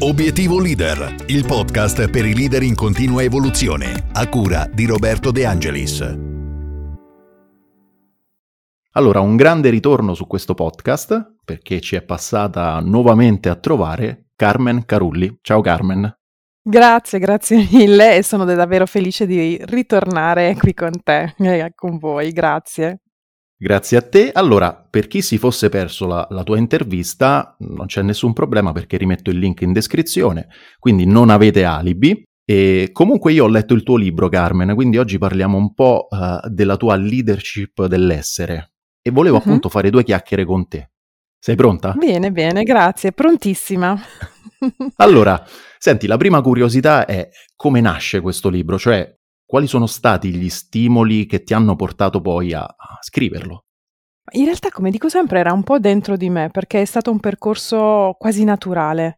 Obiettivo Leader, il podcast per i leader in continua evoluzione, a cura di Roberto De Angelis. Allora, un grande ritorno su questo podcast, perché ci è passata nuovamente a trovare Carmen Carulli. Ciao Carmen. Grazie, grazie mille e sono davvero felice di ritornare qui con te, e con voi, grazie. Grazie a te. Allora, per chi si fosse perso la, la, tua intervista, non c'è nessun problema perché rimetto il link in descrizione, quindi non avete alibi. E comunque io ho letto il tuo libro, Carmen, quindi oggi parliamo un po' uh, della tua leadership dell'essere e volevo uh-huh. appunto fare due chiacchiere con te. Sei pronta? Bene, bene, grazie, prontissima. allora, senti, la prima curiosità è come nasce questo libro, cioè quali sono stati gli stimoli che ti hanno portato poi a, a scriverlo? In realtà, come dico sempre, era un po' dentro di me perché è stato un percorso quasi naturale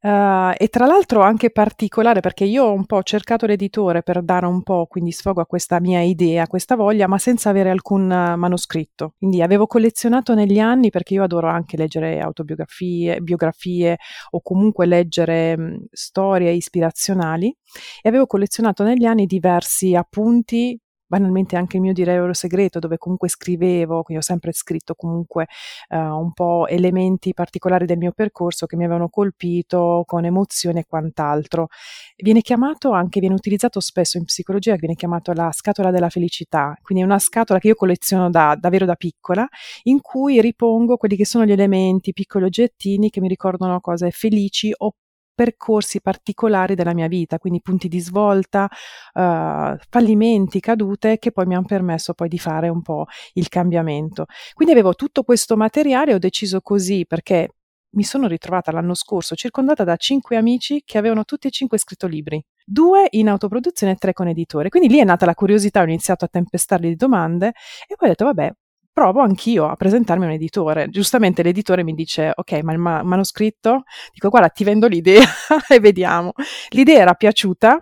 uh, e tra l'altro anche particolare perché io ho un po' cercato l'editore per dare un po' quindi sfogo a questa mia idea, a questa voglia, ma senza avere alcun manoscritto. Quindi avevo collezionato negli anni perché io adoro anche leggere autobiografie, biografie o comunque leggere mh, storie ispirazionali e avevo collezionato negli anni diversi appunti banalmente anche il mio diario segreto dove comunque scrivevo, quindi ho sempre scritto comunque uh, un po' elementi particolari del mio percorso che mi avevano colpito con emozione e quant'altro. Viene chiamato anche, viene utilizzato spesso in psicologia, viene chiamato la scatola della felicità, quindi è una scatola che io colleziono da, davvero da piccola, in cui ripongo quelli che sono gli elementi, piccoli oggettini che mi ricordano cose felici o percorsi particolari della mia vita, quindi punti di svolta, uh, fallimenti, cadute che poi mi hanno permesso poi di fare un po' il cambiamento. Quindi avevo tutto questo materiale, ho deciso così perché mi sono ritrovata l'anno scorso circondata da cinque amici che avevano tutti e cinque scritto libri, due in autoproduzione e tre con editore. Quindi lì è nata la curiosità, ho iniziato a tempestarli di domande e poi ho detto vabbè, provo anch'io a presentarmi a un editore. Giustamente l'editore mi dice, ok, ma il ma- manoscritto? Dico, guarda, ti vendo l'idea e vediamo. L'idea era piaciuta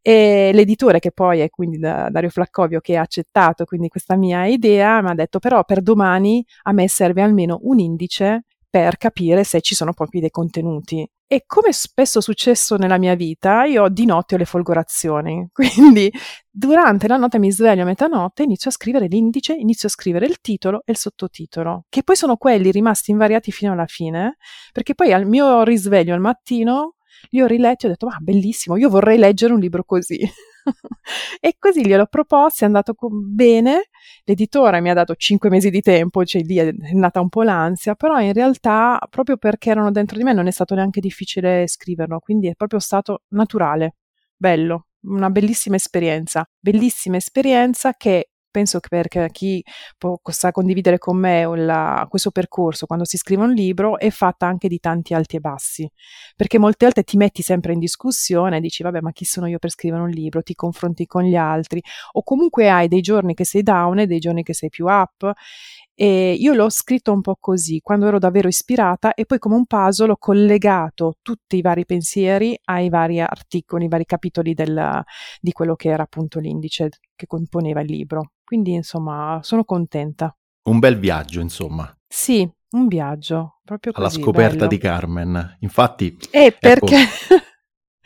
e l'editore, che poi è quindi da Dario Flaccovio, che ha accettato quindi questa mia idea, mi ha detto, però per domani a me serve almeno un indice per capire se ci sono proprio dei contenuti. E come spesso è successo nella mia vita, io di notte ho le folgorazioni, quindi durante la notte mi sveglio a metà notte, inizio a scrivere l'indice, inizio a scrivere il titolo e il sottotitolo, che poi sono quelli rimasti invariati fino alla fine, perché poi al mio risveglio al mattino li ho riletti e ho detto, ah, bellissimo, io vorrei leggere un libro così. e così gliel'ho proposto, è andato bene, l'editore mi ha dato cinque mesi di tempo, cioè lì è nata un po' l'ansia, però in realtà proprio perché erano dentro di me non è stato neanche difficile scriverlo, quindi è proprio stato naturale, bello, una bellissima esperienza, bellissima esperienza che penso che per chi possa condividere con me la, questo percorso quando si scrive un libro è fatta anche di tanti alti e bassi, perché molte volte ti metti sempre in discussione, dici vabbè ma chi sono io per scrivere un libro, ti confronti con gli altri. O comunque hai dei giorni che sei down e dei giorni che sei più up. E io l'ho scritto un po' così, quando ero davvero ispirata e poi come un puzzle ho collegato tutti i vari pensieri ai vari articoli, ai vari capitoli del, di quello che era appunto l'indice che componeva il libro. Quindi, insomma, sono contenta. Un bel viaggio, insomma. Sì, un viaggio, proprio così. Alla scoperta bello. di Carmen. Infatti... E ecco, perché...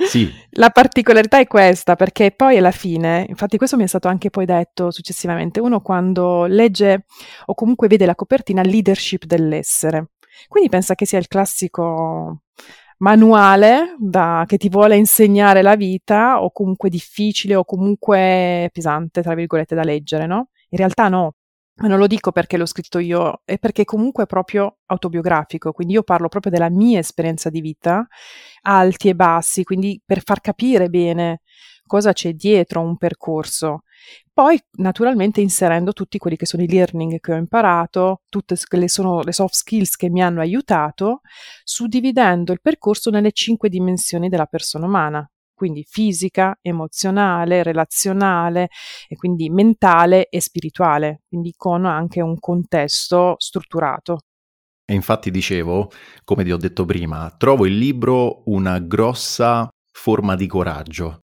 Sì. La particolarità è questa, perché poi alla fine, infatti questo mi è stato anche poi detto successivamente, uno quando legge o comunque vede la copertina leadership dell'essere, quindi pensa che sia il classico manuale da, che ti vuole insegnare la vita o comunque difficile o comunque pesante, tra virgolette, da leggere, no? In realtà no, ma non lo dico perché l'ho scritto io, è perché comunque è proprio autobiografico, quindi io parlo proprio della mia esperienza di vita, alti e bassi, quindi per far capire bene cosa c'è dietro un percorso. Poi, naturalmente, inserendo tutti quelli che sono i learning che ho imparato, tutte quelle sono le soft skills che mi hanno aiutato, suddividendo il percorso nelle cinque dimensioni della persona umana, quindi fisica, emozionale, relazionale e quindi mentale e spirituale, quindi con anche un contesto strutturato. E infatti dicevo, come ti ho detto prima, trovo il libro una grossa forma di coraggio,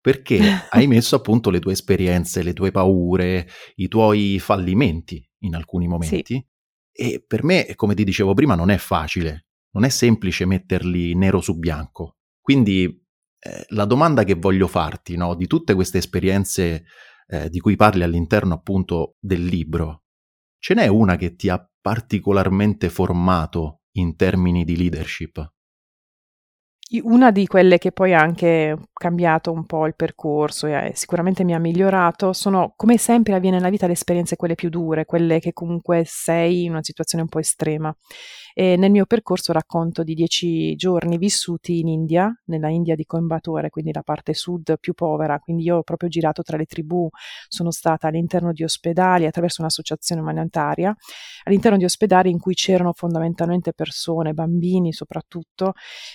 perché hai messo appunto le tue esperienze, le tue paure, i tuoi fallimenti in alcuni momenti. Sì. E per me, come ti dicevo prima, non è facile non è semplice metterli nero su bianco. Quindi eh, la domanda che voglio farti, no, di tutte queste esperienze eh, di cui parli all'interno appunto del libro, ce n'è una che ti ha particolarmente formato in termini di leadership? Una di quelle che poi ha anche cambiato un po' il percorso e sicuramente mi ha migliorato sono, come sempre avviene nella vita, le esperienze quelle più dure, quelle che comunque sei in una situazione un po' estrema. E nel mio percorso racconto di dieci giorni vissuti in India, nella India di Coimbatore, quindi la parte sud più povera. Quindi io ho proprio girato tra le tribù, sono stata all'interno di ospedali attraverso un'associazione umanitaria, all'interno di ospedali in cui c'erano fondamentalmente persone, bambini soprattutto,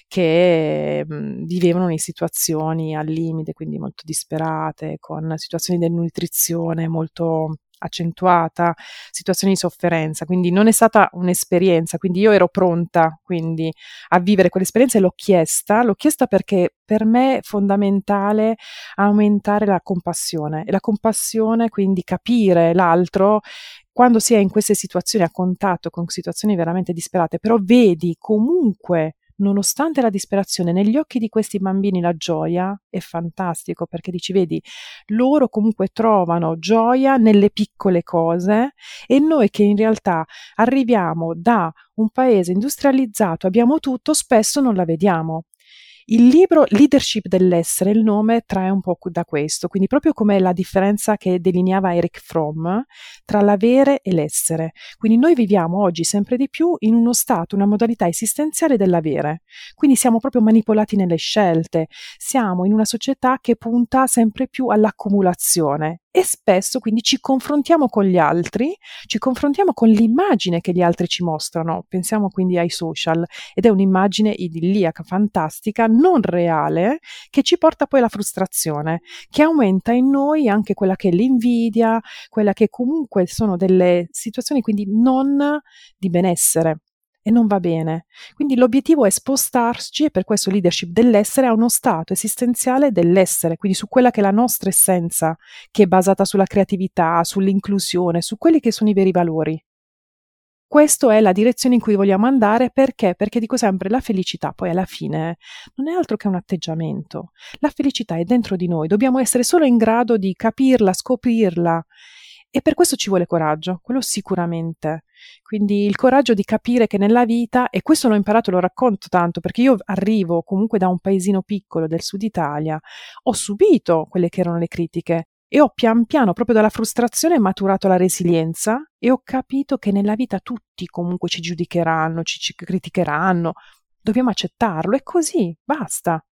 che mh, vivevano in situazioni al limite, quindi molto disperate, con situazioni di nutrizione molto accentuata, situazioni di sofferenza, quindi non è stata un'esperienza, quindi io ero pronta quindi a vivere quell'esperienza e l'ho chiesta, l'ho chiesta perché per me è fondamentale aumentare la compassione e la compassione quindi capire l'altro quando si è in queste situazioni a contatto con situazioni veramente disperate, però vedi comunque nonostante la disperazione, negli occhi di questi bambini la gioia è fantastico perché dici, vedi, loro comunque trovano gioia nelle piccole cose e noi che in realtà arriviamo da un paese industrializzato, abbiamo tutto, spesso non la vediamo. Il libro Leadership dell'essere, il nome trae un po' da questo, quindi proprio come la differenza che delineava Eric Fromm tra l'avere e l'essere. Quindi noi viviamo oggi sempre di più in uno stato, una modalità esistenziale dell'avere. Quindi siamo proprio manipolati nelle scelte, siamo in una società che punta sempre più all'accumulazione e spesso quindi ci confrontiamo con gli altri, ci confrontiamo con l'immagine che gli altri ci mostrano, pensiamo quindi ai social. Ed è un'immagine idilliaca, fantastica, non reale, che ci porta poi alla frustrazione, che aumenta in noi anche quella che è l'invidia, quella che comunque sono delle situazioni quindi non di benessere e non va bene. Quindi l'obiettivo è spostarci, e per questo leadership dell'essere, a uno stato esistenziale dell'essere, quindi su quella che è la nostra essenza, che è basata sulla creatività, sull'inclusione, su quelli che sono i veri valori. Questa è la direzione in cui vogliamo andare perché? Perché dico sempre la felicità poi alla fine non è altro che un atteggiamento. La felicità è dentro di noi, dobbiamo essere solo in grado di capirla, scoprirla e per questo ci vuole coraggio, quello sicuramente. Quindi il coraggio di capire che nella vita, e questo l'ho imparato, lo racconto tanto, perché io arrivo comunque da un paesino piccolo del sud Italia, ho subito quelle che erano le critiche e ho pian piano, proprio dalla frustrazione, maturato la resilienza e ho capito che nella vita tutti comunque ci giudicheranno, ci, ci criticheranno, dobbiamo accettarlo, è così, basta.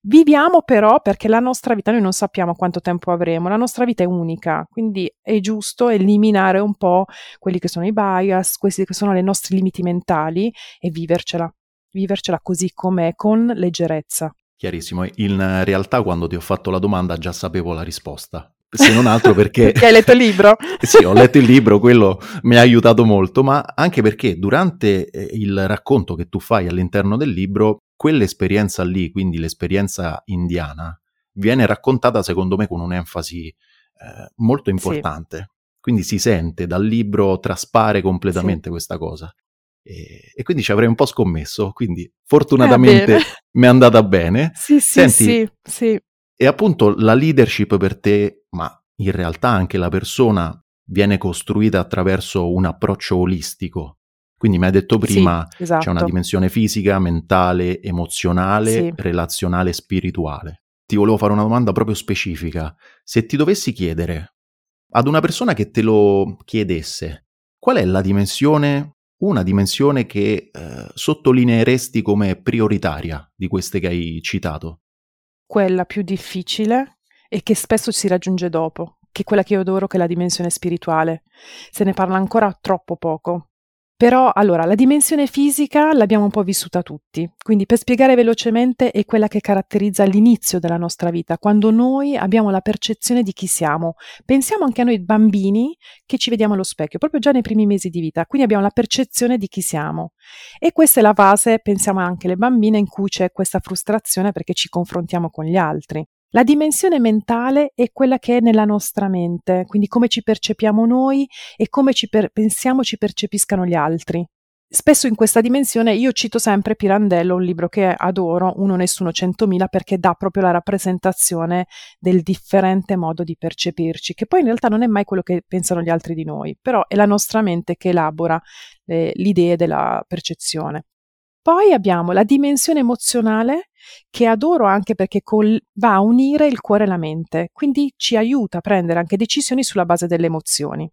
Viviamo però perché la nostra vita, noi non sappiamo quanto tempo avremo, la nostra vita è unica, quindi è giusto eliminare un po' quelli che sono i bias, questi che sono i nostri limiti mentali e vivercela, vivercela così com'è, con leggerezza. Chiarissimo, in realtà quando ti ho fatto la domanda già sapevo la risposta, se non altro perché... hai letto il libro? sì, ho letto il libro, quello mi ha aiutato molto, ma anche perché durante eh, il racconto che tu fai all'interno del libro quell'esperienza lì, quindi l'esperienza indiana, viene raccontata secondo me con un'enfasi eh, molto importante. Sì. Quindi si sente dal libro, traspare completamente sì. questa cosa. E, e, quindi ci avrei un po' scommesso, quindi fortunatamente eh, mi è andata bene. Sì, sì, Senti, sì, sì. E appunto la leadership per te, ma in realtà anche la persona, viene costruita attraverso un approccio olistico quindi mi hai detto prima sì, esatto. c'è una esatto. dimensione fisica, mentale, emozionale, sì. relazionale, spirituale. Ti volevo fare una domanda proprio specifica. Se ti dovessi chiedere ad una persona che te lo chiedesse, qual è la dimensione, una dimensione che eh, sottolineeresti come prioritaria di queste che hai citato? Quella più difficile e che spesso si raggiunge dopo, che è quella che io adoro, che è la dimensione spirituale. Se ne parla ancora troppo poco. Però allora la dimensione fisica l'abbiamo un po' vissuta tutti, quindi per spiegare velocemente è quella che caratterizza l'inizio della nostra vita, quando noi abbiamo la percezione di chi siamo. Pensiamo anche a noi bambini che ci vediamo allo specchio, proprio già nei primi mesi di vita, quindi abbiamo la percezione di chi siamo. E questa è la base, pensiamo anche alle bambine, in cui c'è questa frustrazione perché ci confrontiamo con gli altri. La dimensione mentale è quella che è nella nostra mente, quindi come ci percepiamo noi e come ci per- pensiamo ci percepiscano gli altri. spesso in questa dimensione io cito sempre Pirandello, un libro che adoro, Uno Nessuno Centomila, perché dà proprio la rappresentazione del differente modo di percepirci, che poi in realtà non è mai quello che pensano gli altri di noi, però è la nostra mente che elabora eh, le idee della percezione. Poi abbiamo la dimensione emozionale che adoro anche perché col- va a unire il cuore e la mente, quindi ci aiuta a prendere anche decisioni sulla base delle emozioni.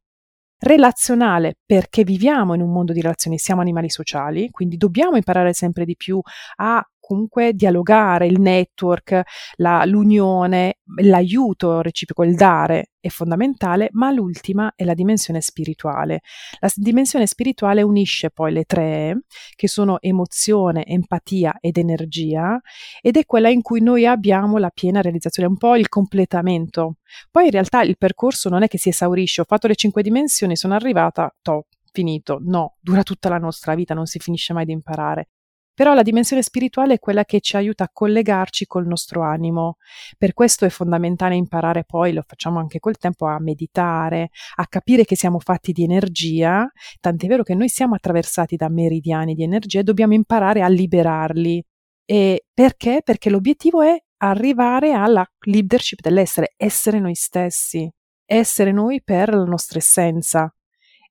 Relazionale perché viviamo in un mondo di relazioni, siamo animali sociali, quindi dobbiamo imparare sempre di più a comunque dialogare, il network, la, l'unione, l'aiuto reciproco, il dare è fondamentale, ma l'ultima è la dimensione spirituale. La dimensione spirituale unisce poi le tre, che sono emozione, empatia ed energia, ed è quella in cui noi abbiamo la piena realizzazione, un po' il completamento. Poi in realtà il percorso non è che si esaurisce, ho fatto le cinque dimensioni, sono arrivata, top, finito. No, dura tutta la nostra vita, non si finisce mai di imparare. Però la dimensione spirituale è quella che ci aiuta a collegarci col nostro animo. Per questo è fondamentale imparare poi, lo facciamo anche col tempo, a meditare, a capire che siamo fatti di energia, tant'è vero che noi siamo attraversati da meridiani di energia e dobbiamo imparare a liberarli. E perché? Perché l'obiettivo è arrivare alla leadership dell'essere, essere noi stessi, essere noi per la nostra essenza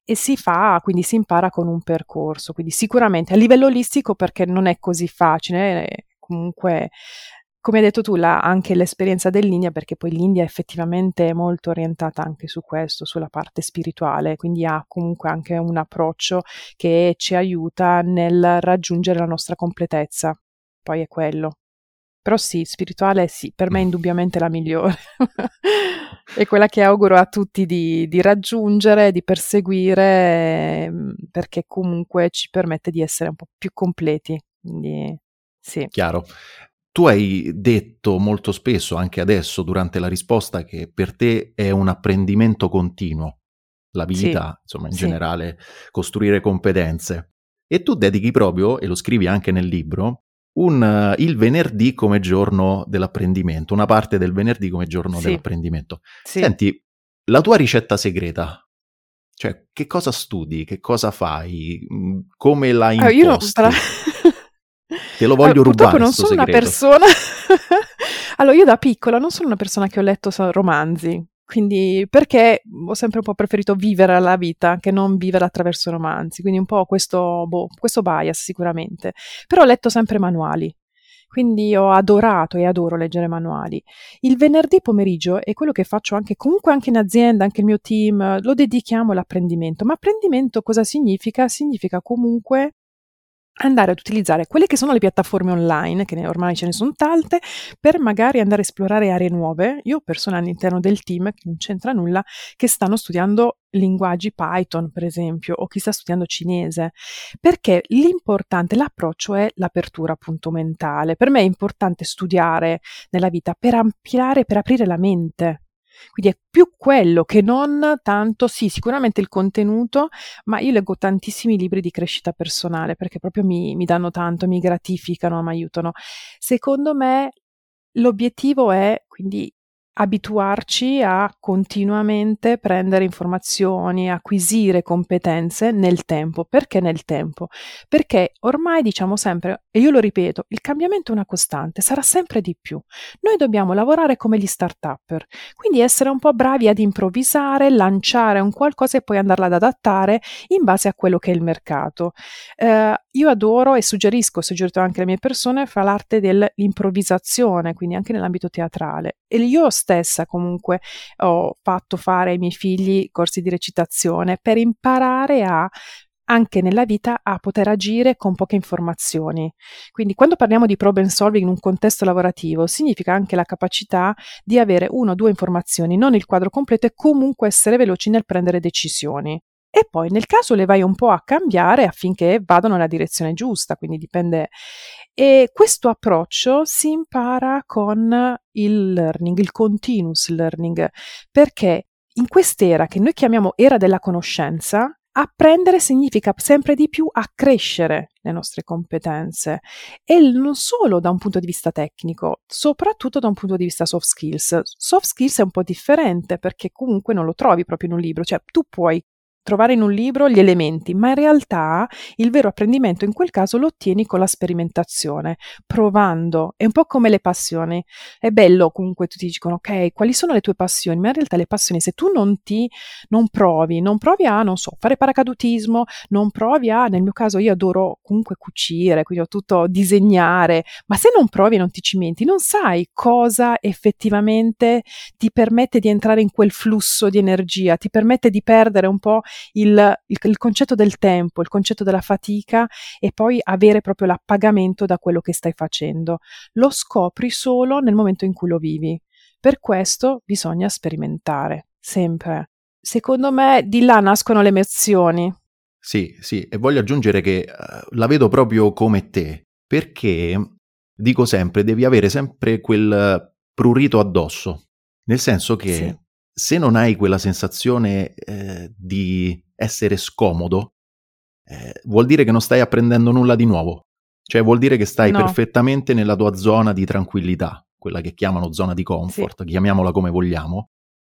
e si fa, quindi si impara con un percorso, quindi sicuramente a livello olistico perché non è così facile, comunque come hai detto tu, la, anche l'esperienza dell'India, perché poi l'India è effettivamente molto orientata anche su questo, sulla parte spirituale, quindi ha comunque anche un approccio che ci aiuta nel raggiungere la nostra completezza. Poi è quello. Però sì, spirituale sì, per me è indubbiamente la migliore. è quella che auguro a tutti di, di raggiungere, di perseguire, ehm, perché comunque ci permette di essere un po' più completi. Quindi sì. Chiaro. Tu hai detto molto spesso, anche adesso durante la risposta, che per te è un apprendimento continuo, la vita, sì, insomma, in sì. generale, costruire competenze. E tu dedichi proprio, e lo scrivi anche nel libro, un, uh, il venerdì come giorno dell'apprendimento, una parte del venerdì come giorno sì. dell'apprendimento. Sì. Senti, la tua ricetta segreta, cioè che cosa studi, che cosa fai, mm, come la imposti? Allora, io tra... Te lo voglio allora, rubare. non sono segreto. una persona. allora, io da piccola non sono una persona che ho letto romanzi. Quindi perché ho sempre un po' preferito vivere la vita che non vivere attraverso romanzi, quindi un po' questo, boh, questo bias sicuramente. Però ho letto sempre manuali, quindi ho adorato e adoro leggere manuali. Il venerdì pomeriggio è quello che faccio anche comunque anche in azienda, anche il mio team, lo dedichiamo all'apprendimento. Ma apprendimento cosa significa? Significa comunque andare ad utilizzare quelle che sono le piattaforme online, che ormai ce ne sono tante, per magari andare a esplorare aree nuove. Io ho persone all'interno del team, che non c'entra nulla, che stanno studiando linguaggi Python, per esempio, o chi sta studiando cinese, perché l'importante, l'approccio è l'apertura appunto mentale. Per me è importante studiare nella vita per ampliare, per aprire la mente. Quindi è più quello che non tanto, sì, sicuramente il contenuto, ma io leggo tantissimi libri di crescita personale perché proprio mi, mi danno tanto, mi gratificano, mi aiutano. Secondo me l'obiettivo è quindi abituarci a continuamente prendere informazioni, acquisire competenze nel tempo. Perché nel tempo? Perché ormai diciamo sempre, e io lo ripeto, il cambiamento è una costante, sarà sempre di più. Noi dobbiamo lavorare come gli start-upper, quindi essere un po' bravi ad improvvisare, lanciare un qualcosa e poi andarla ad adattare in base a quello che è il mercato. Eh, io adoro e suggerisco, suggerito anche alle mie persone, fra l'arte dell'improvvisazione, quindi anche nell'ambito teatrale. Io stessa comunque ho fatto fare ai miei figli corsi di recitazione per imparare a anche nella vita a poter agire con poche informazioni. Quindi quando parliamo di problem solving in un contesto lavorativo significa anche la capacità di avere una o due informazioni, non il quadro completo e comunque essere veloci nel prendere decisioni e poi nel caso le vai un po' a cambiare affinché vadano nella direzione giusta, quindi dipende. E questo approccio si impara con il learning, il continuous learning, perché in quest'era che noi chiamiamo era della conoscenza, apprendere significa sempre di più accrescere le nostre competenze e non solo da un punto di vista tecnico, soprattutto da un punto di vista soft skills. Soft skills è un po' differente perché comunque non lo trovi proprio in un libro, cioè tu puoi trovare in un libro gli elementi, ma in realtà il vero apprendimento in quel caso lo ottieni con la sperimentazione, provando. È un po' come le passioni. È bello comunque tu ti dicono, ok, quali sono le tue passioni? Ma in realtà le passioni, se tu non ti, non provi, non provi a, non so, fare paracadutismo, non provi a, nel mio caso io adoro comunque cucire, quindi ho tutto disegnare, ma se non provi e non ti cimenti, non sai cosa effettivamente ti permette di entrare in quel flusso di energia, ti permette di perdere un po' il, il, il concetto del tempo, il concetto della fatica e poi avere proprio l'appagamento da quello che stai facendo. Lo scopri solo nel momento in cui lo vivi. Per questo bisogna sperimentare, sempre. Secondo me di là nascono le emozioni. Sì, sì, e voglio aggiungere che uh, la vedo proprio come te, perché dico sempre, devi avere sempre quel prurito addosso, nel senso che sì se non hai quella sensazione eh, di essere scomodo, eh, vuol dire che non stai apprendendo nulla di nuovo. Cioè vuol dire che stai no. perfettamente nella tua zona di tranquillità, quella che chiamano zona di comfort, sì. chiamiamola come vogliamo.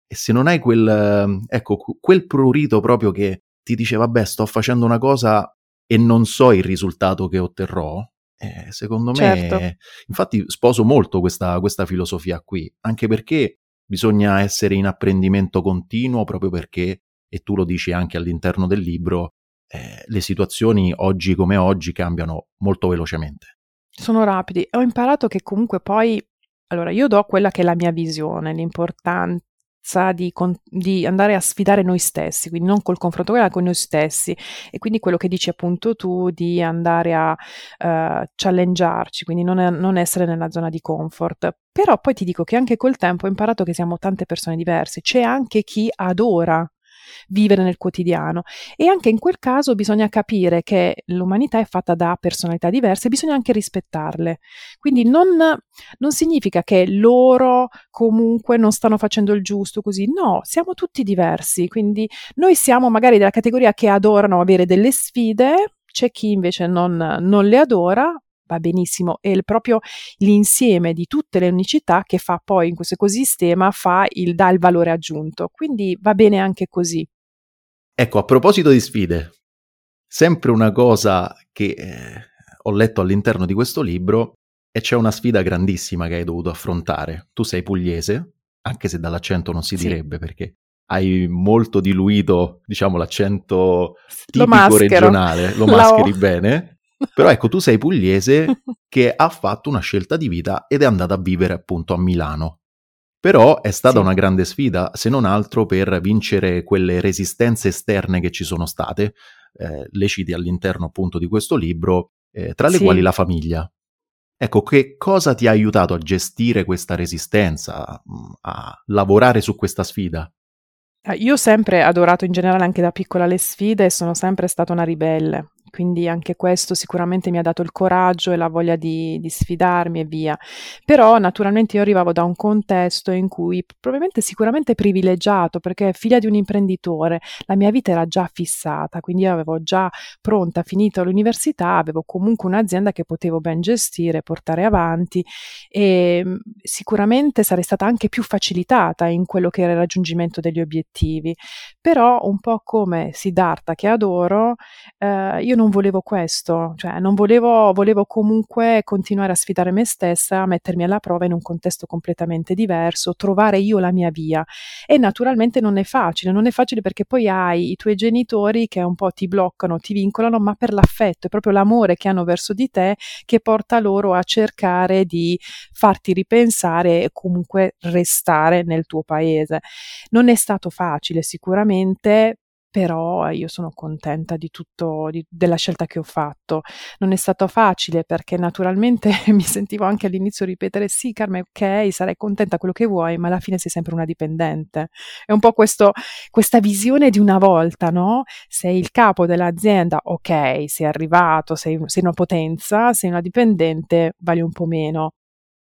E se non hai quel, ecco, quel prurito proprio che ti dice vabbè sto facendo una cosa e non so il risultato che otterrò, eh, secondo me, certo. infatti sposo molto questa, questa filosofia qui, anche perché bisogna essere in apprendimento continuo proprio perché, e tu lo dici anche all'interno del libro, eh, le situazioni oggi come oggi cambiano molto velocemente. Sono rapidi. Ho imparato che comunque poi, allora io do quella che è la mia visione, l'importante di, con, di, andare a sfidare noi stessi, quindi non col confronto con noi stessi e quindi quello che dici appunto tu di andare a uh, challengearci, quindi non, non, essere nella zona di comfort. Però poi ti dico che anche col tempo ho imparato che siamo tante persone diverse, c'è anche chi adora vivere nel quotidiano. E anche in quel caso bisogna capire che l'umanità è fatta da personalità diverse e bisogna anche rispettarle. Quindi non, non significa che loro comunque non stanno facendo il giusto così, no, siamo tutti diversi. Quindi noi siamo magari della categoria che adorano avere delle sfide, c'è chi invece non, non le adora, va benissimo, è il, proprio l'insieme di tutte le unicità che fa poi in questo ecosistema, fa il, dà il valore aggiunto. Quindi va bene anche così. Ecco, a proposito di sfide, sempre una cosa che eh, ho letto all'interno di questo libro e c'è una sfida grandissima che hai dovuto affrontare. Tu sei pugliese, anche se dall'accento non si sì. direbbe perché hai molto diluito, diciamo, l'accento tipico regionale, lo mascheri bene. Però ecco, tu sei pugliese che ha fatto una scelta di vita ed è andata a vivere appunto a Milano. Però è stata sì. una grande sfida, se non altro per vincere quelle resistenze esterne che ci sono state, eh, le citi all'interno appunto di questo libro, eh, tra le sì. quali la famiglia. Ecco, che cosa ti ha aiutato a gestire questa resistenza, mm, a lavorare su questa sfida? Ah, io ho sempre adorato in generale anche da piccola le sfide e sono sempre stata una ribelle quindi anche questo sicuramente mi ha dato il coraggio e la voglia di, di, sfidarmi e via. Però naturalmente io arrivavo da un contesto in cui probabilmente sicuramente privilegiato, perché figlia di un imprenditore, la mia vita era già fissata, quindi io avevo già pronta, finita l'università, avevo comunque un'azienda che potevo ben gestire, portare avanti e mm, sicuramente sarei stata anche più facilitata in quello che era il raggiungimento degli obiettivi. Però un po' come Siddhartha che adoro, eh, io non volevo questo, cioè non volevo, volevo comunque continuare a sfidare me stessa, mettermi alla prova in un contesto completamente diverso, trovare io la mia via. E naturalmente non è facile, non è facile perché poi hai i tuoi genitori che un po' ti bloccano, ti vincolano, ma per l'affetto, è proprio l'amore che hanno verso di te che porta loro a cercare di farti ripensare e comunque restare nel tuo paese. Non è stato facile sicuramente, però io sono contenta di tutto, di, della scelta che ho fatto. Non è stato facile perché naturalmente mi sentivo anche all'inizio ripetere sì Carmen, ok, sarai contenta quello che vuoi, ma alla fine sei sempre una dipendente. È un po' questo, questa visione di una volta, no? Sei il capo dell'azienda, ok, sei arrivato, sei, sei una potenza, sei una dipendente, vali un po' meno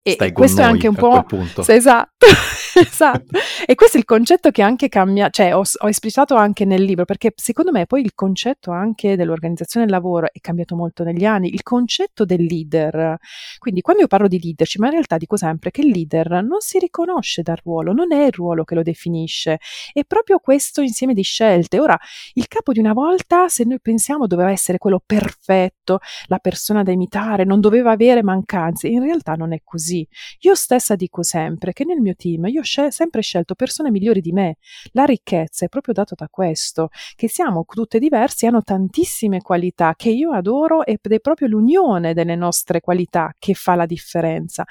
E Stai con questo è anche un po'... Sì, esatto, esatto. E questo è il concetto che anche cambia, cioè ho, ho esplicitato anche nel libro, perché secondo me poi il concetto anche dell'organizzazione del lavoro è cambiato molto negli anni, il concetto del leader. Quindi quando io parlo di leadership, ma in realtà dico sempre che il leader non si riconosce dal ruolo, non è il ruolo che lo definisce, è proprio questo insieme di scelte. Ora, il capo di una volta, se noi pensiamo, doveva essere quello perfetto, la persona da imitare, non doveva avere mancanze, in realtà non è così. Io stessa dico sempre che nel mio team io ho scel- sempre scelto persone migliori di me. La ricchezza è proprio data da questo, che siamo tutte diverse, hanno tantissime qualità che io adoro ed è proprio l'unione delle nostre qualità che fa la differenza.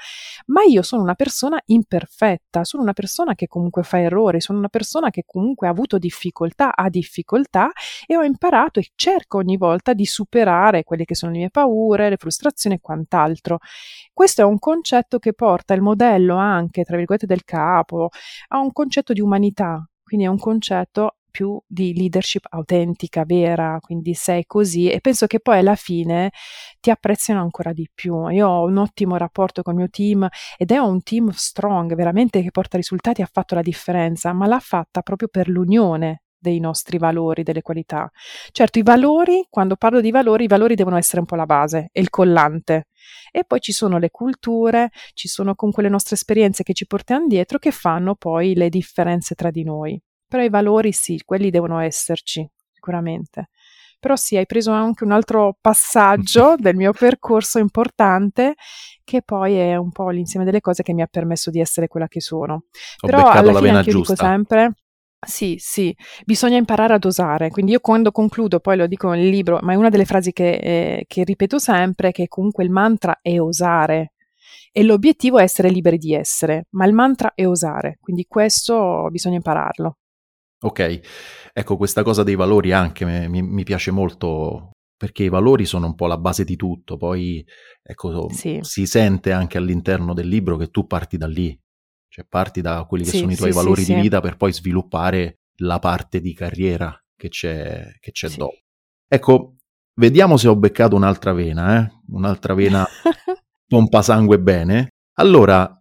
Ma io sono una persona imperfetta, sono una persona che comunque fa errori, sono una persona che comunque ha avuto difficoltà, ha difficoltà e ho imparato e cerco ogni volta di superare quelle che sono le mie paure, le frustrazioni e quant'altro. Questo è un concetto che porta il modello anche, tra virgolette, del capo a un concetto di umanità, quindi è un concetto più di leadership autentica, vera, quindi sei così e penso che poi alla fine ti apprezzino ancora di più. Io ho un ottimo rapporto con il mio team ed è un team strong, veramente che porta risultati, ha fatto la differenza, ma l'ha fatta proprio per l'unione dei nostri valori, delle qualità. Certo, i valori, quando parlo di valori, i valori devono essere un po' la base, è il collante. E poi ci sono le culture, ci sono comunque le nostre esperienze che ci portiamo dietro che fanno poi le differenze tra di noi. Però i valori sì, quelli devono esserci, sicuramente. Però sì, hai preso anche un altro passaggio del mio percorso importante che poi è un po' l'insieme delle cose che mi ha permesso di essere quella che sono. Ho Però alla la fine anche io dico giusta. sempre sì, sì, bisogna imparare a dosare. Quindi io quando concludo, poi lo dico nel libro, ma è una delle frasi che, eh, che ripeto sempre, che comunque il mantra è osare. E l'obiettivo è essere liberi di essere, ma il mantra è osare. Quindi questo bisogna impararlo. Ok, ecco questa cosa dei valori anche mi, mi piace molto perché i valori sono un po' la base di tutto, poi ecco, Sì, si sente anche all'interno del libro che tu parti da lì, cioè parti da quelli che sì, sono i tuoi sì, sì, valori di sì, vita per poi sviluppare la parte di carriera che c'è, che c'è dopo. Ecco, vediamo se ho beccato un'altra vena, eh? un'altra vena pompa sangue bene. Allora,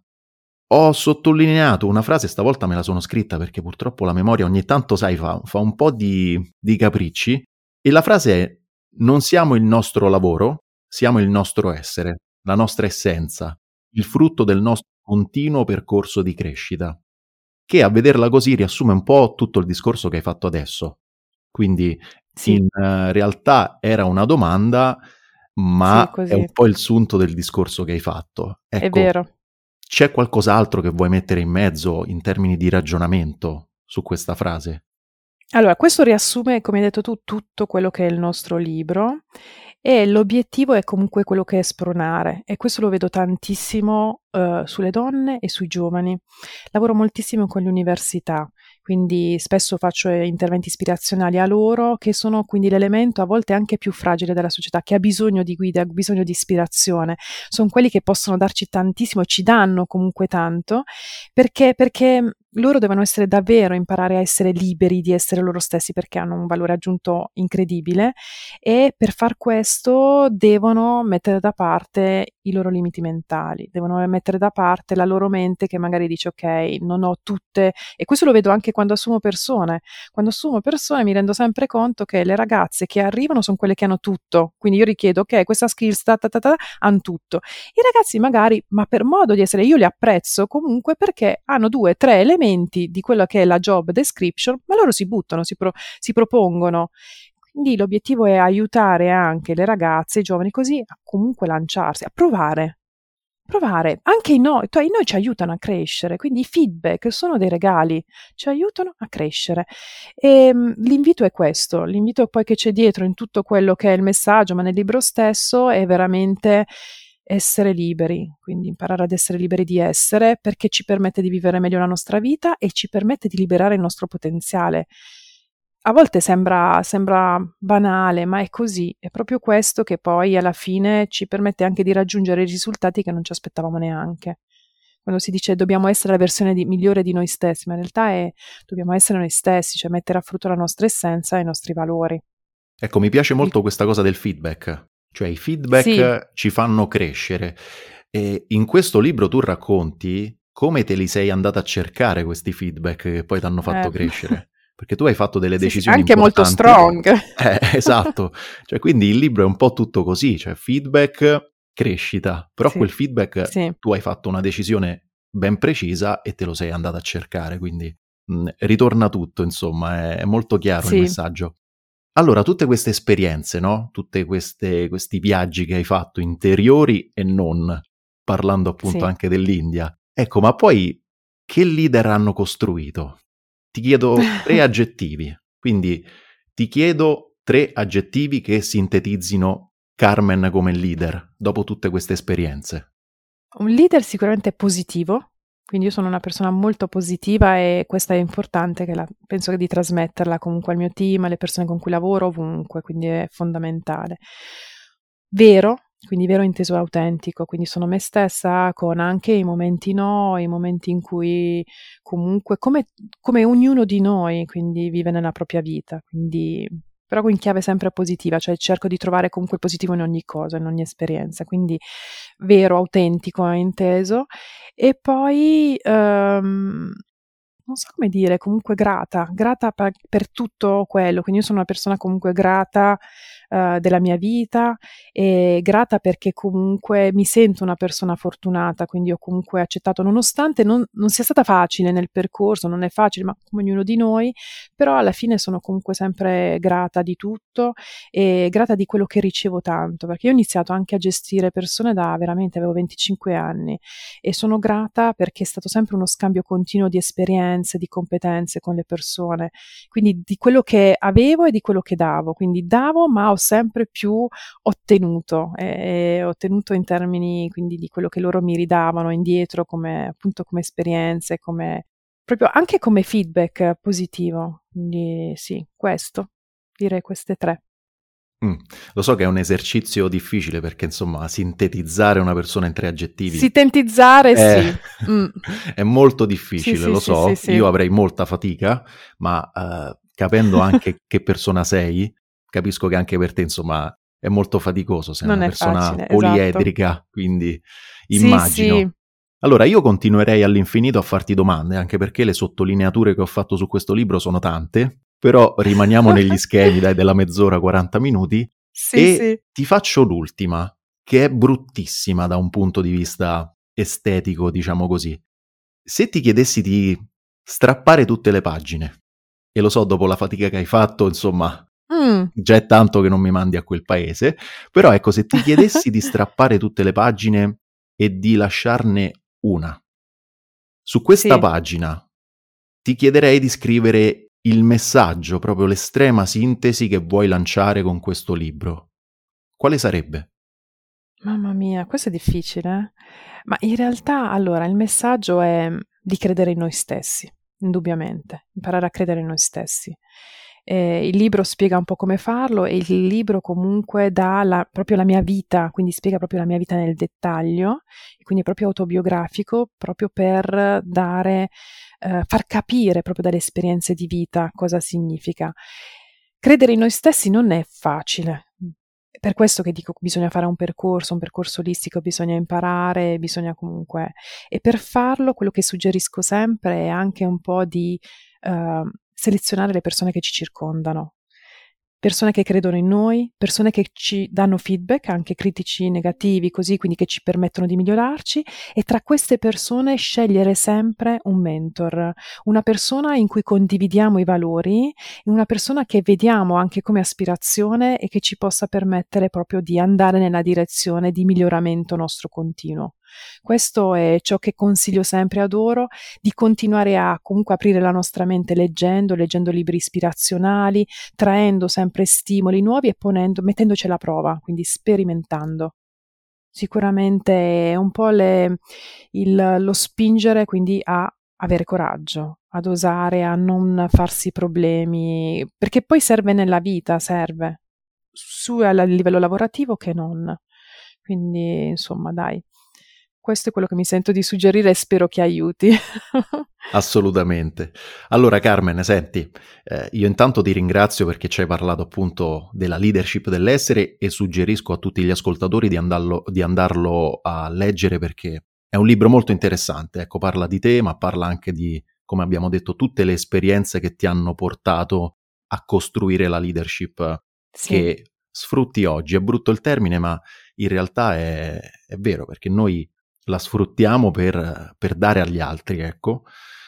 ho sottolineato una frase, stavolta me la sono scritta perché purtroppo la memoria ogni tanto, sai, fa, fa un po' di, di capricci. E la frase è: Non siamo il nostro lavoro, siamo il nostro essere, la nostra essenza, il frutto del nostro continuo percorso di crescita. Che a vederla così riassume un po' tutto il discorso che hai fatto adesso. Quindi Sì, in eh, realtà era una domanda, sì, ma è così. un po' il sunto del discorso che hai fatto. È Ecco, vero. c'è qualcos'altro che vuoi mettere in mezzo in termini di ragionamento su questa frase? Allora, questo riassume, come hai detto tu, tutto quello che è il nostro libro e l'obiettivo è comunque quello che è spronare e questo lo vedo tantissimo eh, sulle donne e sui giovani. Lavoro moltissimo con le università, quindi spesso faccio eh, interventi ispirazionali a loro che sono quindi l'elemento a volte anche più fragile della società, che ha bisogno di guida, ha bisogno di ispirazione. Sono quelli che possono darci tantissimo, ci danno comunque tanto, perché, perché loro devono essere davvero imparare a essere liberi di essere loro stessi perché hanno un valore aggiunto incredibile e per far questo devono mettere da parte i loro limiti mentali, devono mettere da parte la loro mente che magari dice ok, non ho tutte e questo lo vedo anche quando assumo persone. Quando assumo persone mi rendo sempre conto che le ragazze che arrivano sono quelle che hanno tutto, quindi io richiedo ok, questa skills ta, ta, ta, ta, hanno tutto. I ragazzi magari, ma per modo di essere, io li apprezzo comunque perché hanno due, tre elementi di quello che è la job description, ma loro si buttano, si, pro- si propongono. Quindi l'obiettivo è aiutare anche le ragazze, i giovani così a comunque lanciarsi, a provare. Provare, anche i noi, cioè i noi ci aiutano a crescere, quindi i feedback sono dei regali, ci aiutano a crescere. E mh, l'invito è questo, l'invito poi che c'è dietro in tutto quello che è il messaggio, ma nel libro stesso è veramente essere liberi, quindi imparare ad essere liberi di essere perché ci permette di vivere meglio la nostra vita e ci permette di liberare il nostro potenziale. A volte sembra, sembra banale, ma è così, è proprio questo che poi alla fine ci permette anche di raggiungere i risultati che non ci aspettavamo neanche. Quando si dice dobbiamo essere la versione di- migliore di noi stessi, ma in realtà è dobbiamo essere noi stessi, cioè mettere a frutto la nostra essenza e i nostri valori. Ecco, mi piace molto questa cosa del feedback, cioè i feedback Sì, ci fanno crescere. E in questo libro tu racconti come te li sei andata a cercare questi feedback che poi ti hanno fatto Eh. crescere. Perché tu hai fatto delle Sì, sì, decisioni anche molto importanti. strong. Eh, esatto. Cioè, quindi il libro è un po' tutto così, cioè feedback, crescita. Però Sì, quel feedback tu hai fatto una decisione ben precisa e te lo sei andata a cercare, quindi mh, ritorna tutto, insomma, è, è molto chiaro il messaggio. Allora, tutte queste esperienze, no? Tutti questi viaggi che hai fatto, interiori e non, parlando appunto Sì. anche dell'India. Ecco, ma poi che leader hanno costruito? Ti chiedo tre aggettivi, quindi ti chiedo tre aggettivi che sintetizzino Carmen come leader dopo tutte queste esperienze. Un leader sicuramente positivo, quindi io sono una persona molto positiva e questo è importante, che la- penso di trasmetterla comunque al mio team, alle persone con cui lavoro, ovunque, quindi è fondamentale. Vero, quindi vero inteso autentico, quindi sono me stessa con anche i momenti no, i momenti in cui comunque, come, come ognuno di noi, quindi vive nella propria vita, quindi però in chiave sempre positiva, cioè cerco di trovare comunque il positivo in ogni cosa, in ogni esperienza, quindi vero, autentico inteso, e poi ehm, non so come dire, comunque grata, grata per, per tutto quello, quindi io sono una persona comunque grata eh, della mia vita e grata perché comunque mi sento una persona fortunata, quindi ho comunque accettato, nonostante non, non sia stata facile nel percorso, non è facile, ma come ognuno di noi, però alla fine sono comunque sempre grata di tutto e grata di quello che ricevo tanto, perché io ho iniziato anche a gestire persone da veramente, avevo 25 anni e sono grata perché è stato sempre uno scambio continuo di esperienze, di competenze con le persone, quindi di quello che avevo e di quello che davo, quindi davo ma ho sempre più ottenuto, e, e ottenuto in termini quindi di quello che loro mi ridavano indietro come appunto come esperienze, come proprio anche come feedback positivo, quindi sì, questo, direi queste tre. Mm. Lo so che è un esercizio difficile perché insomma sintetizzare una persona in tre aggettivi Sintetizzare, è, sì. Mm. è molto difficile, Sì, lo sì, so, sì, io avrei molta fatica, ma eh, capendo anche che persona sei, capisco che anche per te insomma è molto faticoso, sei Non una persona facile, esatto. poliedrica, quindi Sì, immagino. sì. Allora, io continuerei all'infinito a farti domande, anche perché le sottolineature che ho fatto su questo libro sono tante, però rimaniamo negli schemi dai, della mezz'ora, 40 minuti, Sì, e sì. ti faccio l'ultima, che è bruttissima da un punto di vista estetico, diciamo così. Se ti chiedessi di strappare tutte le pagine, e lo so dopo la fatica che hai fatto, insomma, Mm. già è tanto che non mi mandi a quel paese, però ecco, se ti chiedessi di strappare tutte le pagine e di lasciarne una, su questa Sì. pagina ti chiederei di scrivere il messaggio, proprio l'estrema sintesi che vuoi lanciare con questo libro. Quale sarebbe? Mamma mia, questo è difficile. eh? Ma in realtà, allora, il messaggio è di credere in noi stessi, indubbiamente, imparare a credere in noi stessi. Eh, il libro spiega un po' come farlo e il libro comunque dà la- proprio la mia vita, quindi spiega proprio la mia vita nel dettaglio, quindi è proprio autobiografico, proprio per dare, eh, far capire proprio dalle esperienze di vita cosa significa. Credere in noi stessi non è facile. Per questo che dico che bisogna fare un percorso, un percorso olistico, bisogna imparare, bisogna comunque... E per farlo quello che suggerisco sempre è anche un po' di eh, selezionare le persone che ci circondano. Persone che credono in noi, persone che ci danno feedback, anche critici negativi, così, quindi che ci permettono di migliorarci, e tra queste persone scegliere sempre un mentor, una persona in cui condividiamo i valori, una persona che vediamo anche come aspirazione e che ci possa permettere proprio di andare nella direzione di miglioramento nostro continuo. Questo è ciò che consiglio sempre ad oro, di continuare a comunque aprire la nostra mente leggendo, leggendo libri ispirazionali, traendo sempre stimoli nuovi e ponendo, mettendoci alla prova, quindi sperimentando. Sicuramente è un po' le, il, lo spingere quindi a avere coraggio, ad osare, a non farsi problemi, perché poi serve nella vita, serve, su a livello lavorativo che non. Quindi, insomma, dai, questo è quello che mi sento di suggerire e spero che aiuti. Assolutamente. Allora Carmen, senti, eh, io intanto ti ringrazio perché ci hai parlato appunto della leadership dell'essere e suggerisco a tutti gli ascoltatori di andarlo, di andarlo a leggere perché è un libro molto interessante. Ecco, parla di te, ma parla anche di, come abbiamo detto, tutte le esperienze che ti hanno portato a costruire la leadership sì. che sfrutti oggi. È brutto il termine, ma in realtà è, è vero perché noi la sfruttiamo per, per dare agli altri, ecco.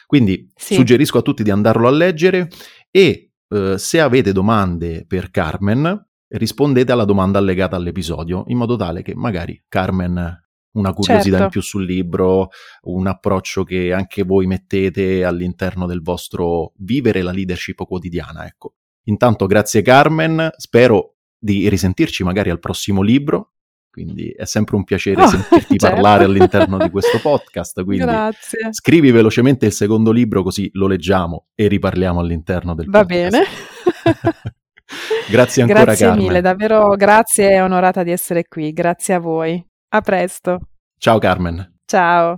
Quindi sì. suggerisco a tutti di andarlo a leggere e eh, se avete domande per Carmen, rispondete alla domanda allegata all'episodio, in modo tale che magari Carmen una curiosità certo. in più sul libro, un approccio che anche voi mettete all'interno del vostro vivere la leadership quotidiana, ecco. Intanto grazie Carmen, spero di risentirci magari al prossimo libro quindi è sempre un piacere oh, sentirti certo. parlare all'interno di questo podcast. Quindi Grazie. scrivi velocemente il secondo libro così lo leggiamo e riparliamo all'interno del Va podcast. Va bene. grazie ancora grazie Carmen. mille, davvero grazie e onorata di essere qui. Grazie a voi. A presto. Ciao Carmen. Ciao.